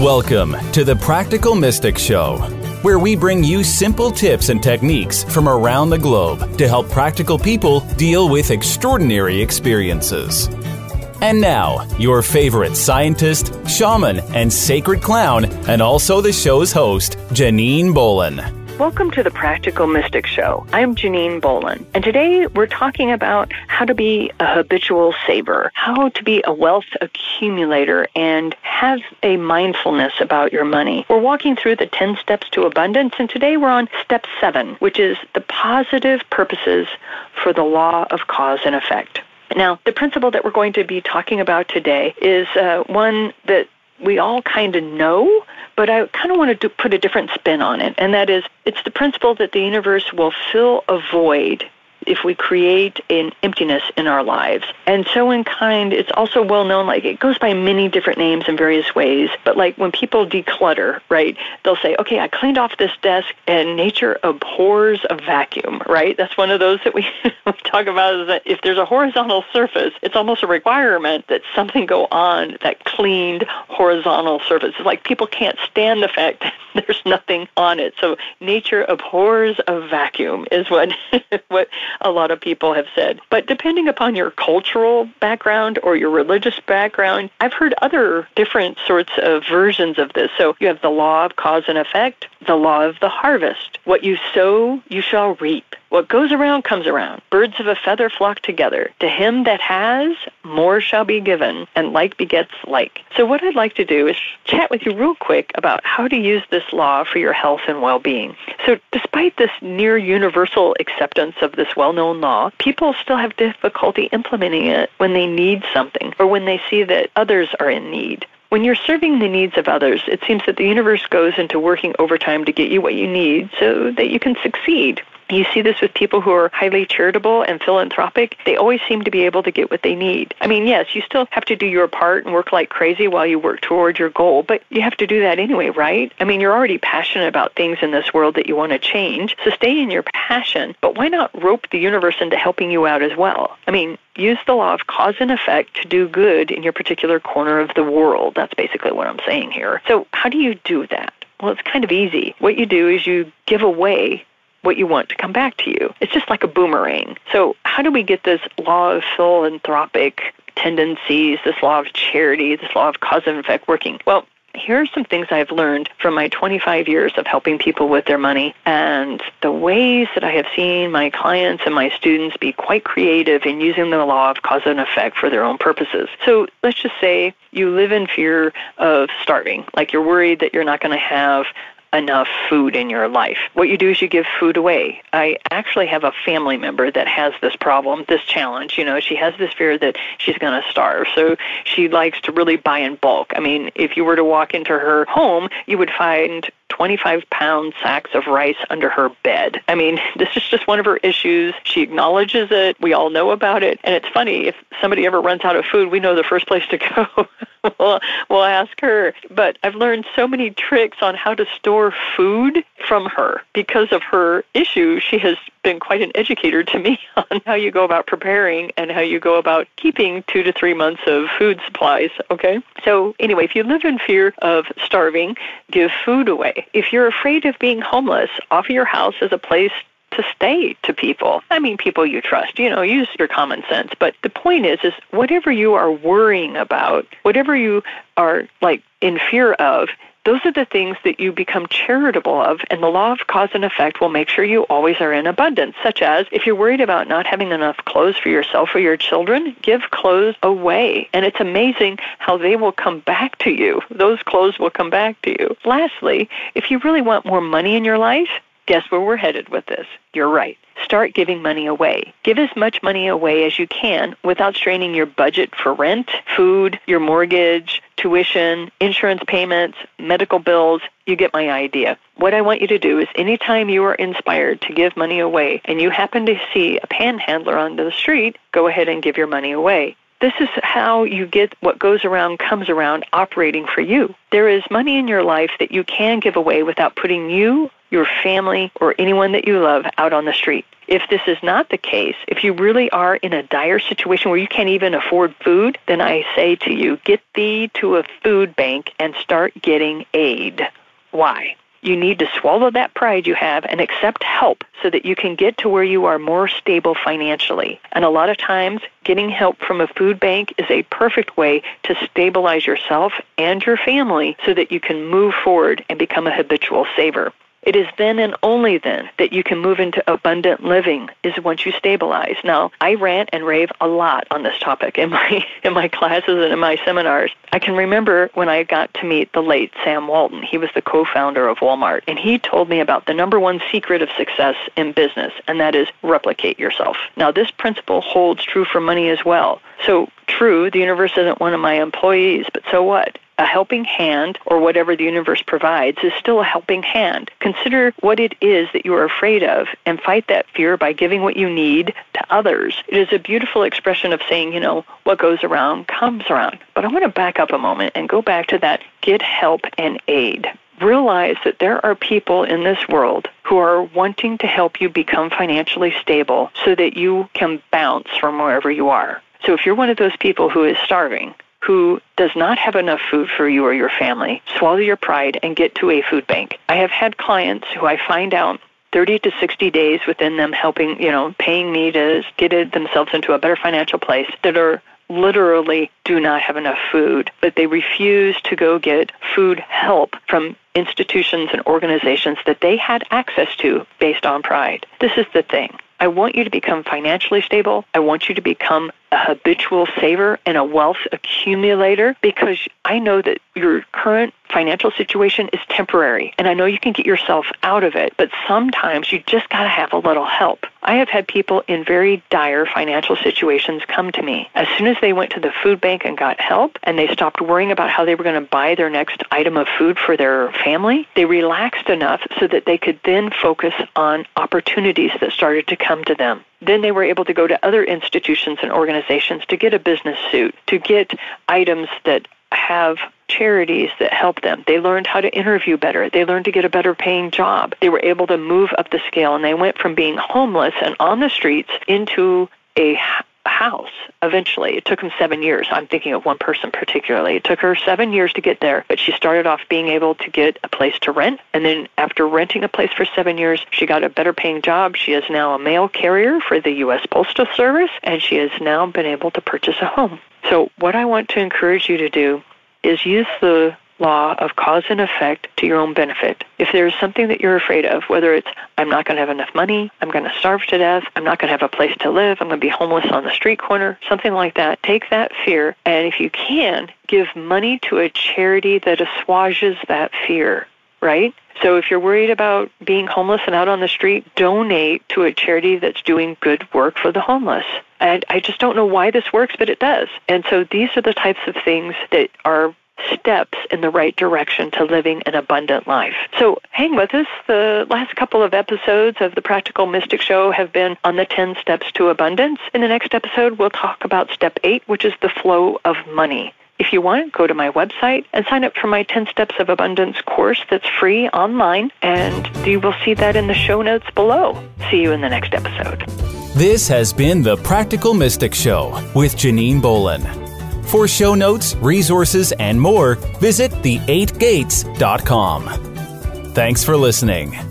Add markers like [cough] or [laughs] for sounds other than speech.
Welcome to the Practical Mystic Show, where we bring you simple tips and techniques from around the globe to help practical people deal with extraordinary experiences. And now, your favorite scientist, shaman, and sacred clown, and also the show's host, Janine Bolon. Welcome to the Practical Mystic Show. I'm Janine Bolon, and today we're talking about how to be a habitual saver, how to be a wealth accumulator, and have a mindfulness about your money. We're walking through the 10 steps to abundance, and today we're on step seven, which is the positive purposes for the law of cause and effect. Now, the principle that we're going to be talking about today is uh, one that we all kind of know, but I kind of want to put a different spin on it, and that is it's the principle that the universe will fill a void if we create an emptiness in our lives. And so in kind, it's also well known, like it goes by many different names in various ways. But like when people declutter, right, they'll say, okay, I cleaned off this desk and nature abhors a vacuum, right? That's one of those that we [laughs] talk about is that if there's a horizontal surface, it's almost a requirement that something go on that cleaned horizontal surface. It's like people can't stand the fact [laughs] that there's nothing on it. So nature abhors a vacuum is what [laughs] what a lot of people have said. But depending upon your cultural background or your religious background, I've heard other different sorts of versions of this. So you have the law of cause and effect, the law of the harvest. What you sow, you shall reap. What goes around comes around. Birds of a feather flock together. To him that has, more shall be given, and like begets like. So, what I'd like to do is chat with you real quick about how to use this law for your health and well being. So, despite this near universal acceptance of this well known law, people still have difficulty implementing it when they need something or when they see that others are in need. When you're serving the needs of others, it seems that the universe goes into working overtime to get you what you need so that you can succeed. You see this with people who are highly charitable and philanthropic. They always seem to be able to get what they need. I mean, yes, you still have to do your part and work like crazy while you work toward your goal, but you have to do that anyway, right? I mean, you're already passionate about things in this world that you want to change, so stay in your passion, but why not rope the universe into helping you out as well? I mean, use the law of cause and effect to do good in your particular corner of the world. That's basically what I'm saying here. So, how do you do that? Well, it's kind of easy. What you do is you give away what you want to come back to you. It's just like a boomerang. So, how do we get this law of philanthropic tendencies, this law of charity, this law of cause and effect working? Well, here are some things I've learned from my 25 years of helping people with their money and the ways that I have seen my clients and my students be quite creative in using the law of cause and effect for their own purposes. So let's just say you live in fear of starving, like you're worried that you're not going to have enough food in your life. What you do is you give food away. I actually have a family member that has this problem, this challenge. You know, she has this fear that she's going to starve. So she likes to really buy in bulk. I mean, if you were to walk into her home, you would find 25 pound sacks of rice under her bed. I mean, [laughs] this is just one of her issues. She acknowledges it. We all know about it. And it's funny, if somebody ever runs out of food, we know the first place to [laughs] go. we'll, ask her. But I've learned so many tricks on how to store food from her. Because of her issue, she has been quite an educator to me [laughs] on how you go about preparing and how you go about keeping two to three months of food supplies. Okay? So, anyway, if you live in fear of starving, give food away. If you're afraid of being homeless, offer your house as a place to stay to people. I mean, people you trust. You know, use your common sense. But the point is, is whatever you are worrying about, whatever you are like in fear of, those are the things that you become charitable of, and the law of cause and effect will make sure you always are in abundance. Such as if you're worried about not having enough clothes for yourself or your children, give clothes away. And it's amazing how they will come back to you. Those clothes will come back to you. Lastly, if you really want more money in your life, guess where we're headed with this? You're right. Start giving money away. Give as much money away as you can without straining your budget for rent, food, your mortgage, tuition, insurance payments, medical bills. You get my idea. What I want you to do is anytime you are inspired to give money away and you happen to see a panhandler on the street, go ahead and give your money away. This is how you get what goes around comes around operating for you. There is money in your life that you can give away without putting you your family, or anyone that you love out on the street. If this is not the case, if you really are in a dire situation where you can't even afford food, then I say to you, get thee to a food bank and start getting aid. Why? You need to swallow that pride you have and accept help so that you can get to where you are more stable financially. And a lot of times, getting help from a food bank is a perfect way to stabilize yourself and your family so that you can move forward and become a habitual saver. It is then and only then that you can move into abundant living is once you stabilize. Now, I rant and rave a lot on this topic in my [laughs] in my classes and in my seminars. I can remember when I got to meet the late Sam Walton. He was the co-founder of Walmart, and he told me about the number one secret of success in business, and that is replicate yourself. Now, this principle holds true for money as well. So, true, the universe isn't one of my employees, but so what? A helping hand or whatever the universe provides is still a helping hand. Consider what it is that you are afraid of and fight that fear by giving what you need to others. It is a beautiful expression of saying, you know, what goes around comes around. But I want to back up a moment and go back to that get help and aid realize that there are people in this world who are wanting to help you become financially stable so that you can bounce from wherever you are. So if you're one of those people who is starving, who does not have enough food for you or your family, swallow your pride and get to a food bank. I have had clients who I find out 30 to 60 days within them helping, you know, paying me to get themselves into a better financial place that are literally do not have enough food, but they refuse to go get food help from institutions and organizations that they had access to based on pride. This is the thing. I want you to become financially stable. I want you to become a habitual saver and a wealth accumulator because I know that your current financial situation is temporary and I know you can get yourself out of it, but sometimes you just got to have a little help. I have had people in very dire financial situations come to me. As soon as they went to the food bank and got help and they stopped worrying about how they were going to buy their next item of food for their family, they relaxed enough so that they could then focus on opportunities that started to come to them. Then they were able to go to other institutions and organizations to get a business suit, to get items that have charities that help them. They learned how to interview better. They learned to get a better paying job. They were able to move up the scale and they went from being homeless and on the streets into a house eventually. It took them seven years. I'm thinking of one person particularly. It took her seven years to get there, but she started off being able to get a place to rent. And then after renting a place for seven years, she got a better paying job. She is now a mail carrier for the U.S. Postal Service, and she has now been able to purchase a home. So, what I want to encourage you to do is use the law of cause and effect to your own benefit. If there's something that you're afraid of, whether it's I'm not going to have enough money, I'm going to starve to death, I'm not going to have a place to live, I'm going to be homeless on the street corner, something like that, take that fear and if you can, give money to a charity that assuages that fear, right? So if you're worried about being homeless and out on the street, donate to a charity that's doing good work for the homeless. And I just don't know why this works, but it does. And so these are the types of things that are steps in the right direction to living an abundant life. So hang with us. The last couple of episodes of the Practical Mystic Show have been on the 10 steps to abundance. In the next episode, we'll talk about step 8, which is the flow of money. If you want, go to my website and sign up for my 10 Steps of Abundance course that's free online, and you will see that in the show notes below. See you in the next episode. This has been the Practical Mystic Show with Janine Bolon. For show notes, resources, and more, visit the8gates.com. Thanks for listening.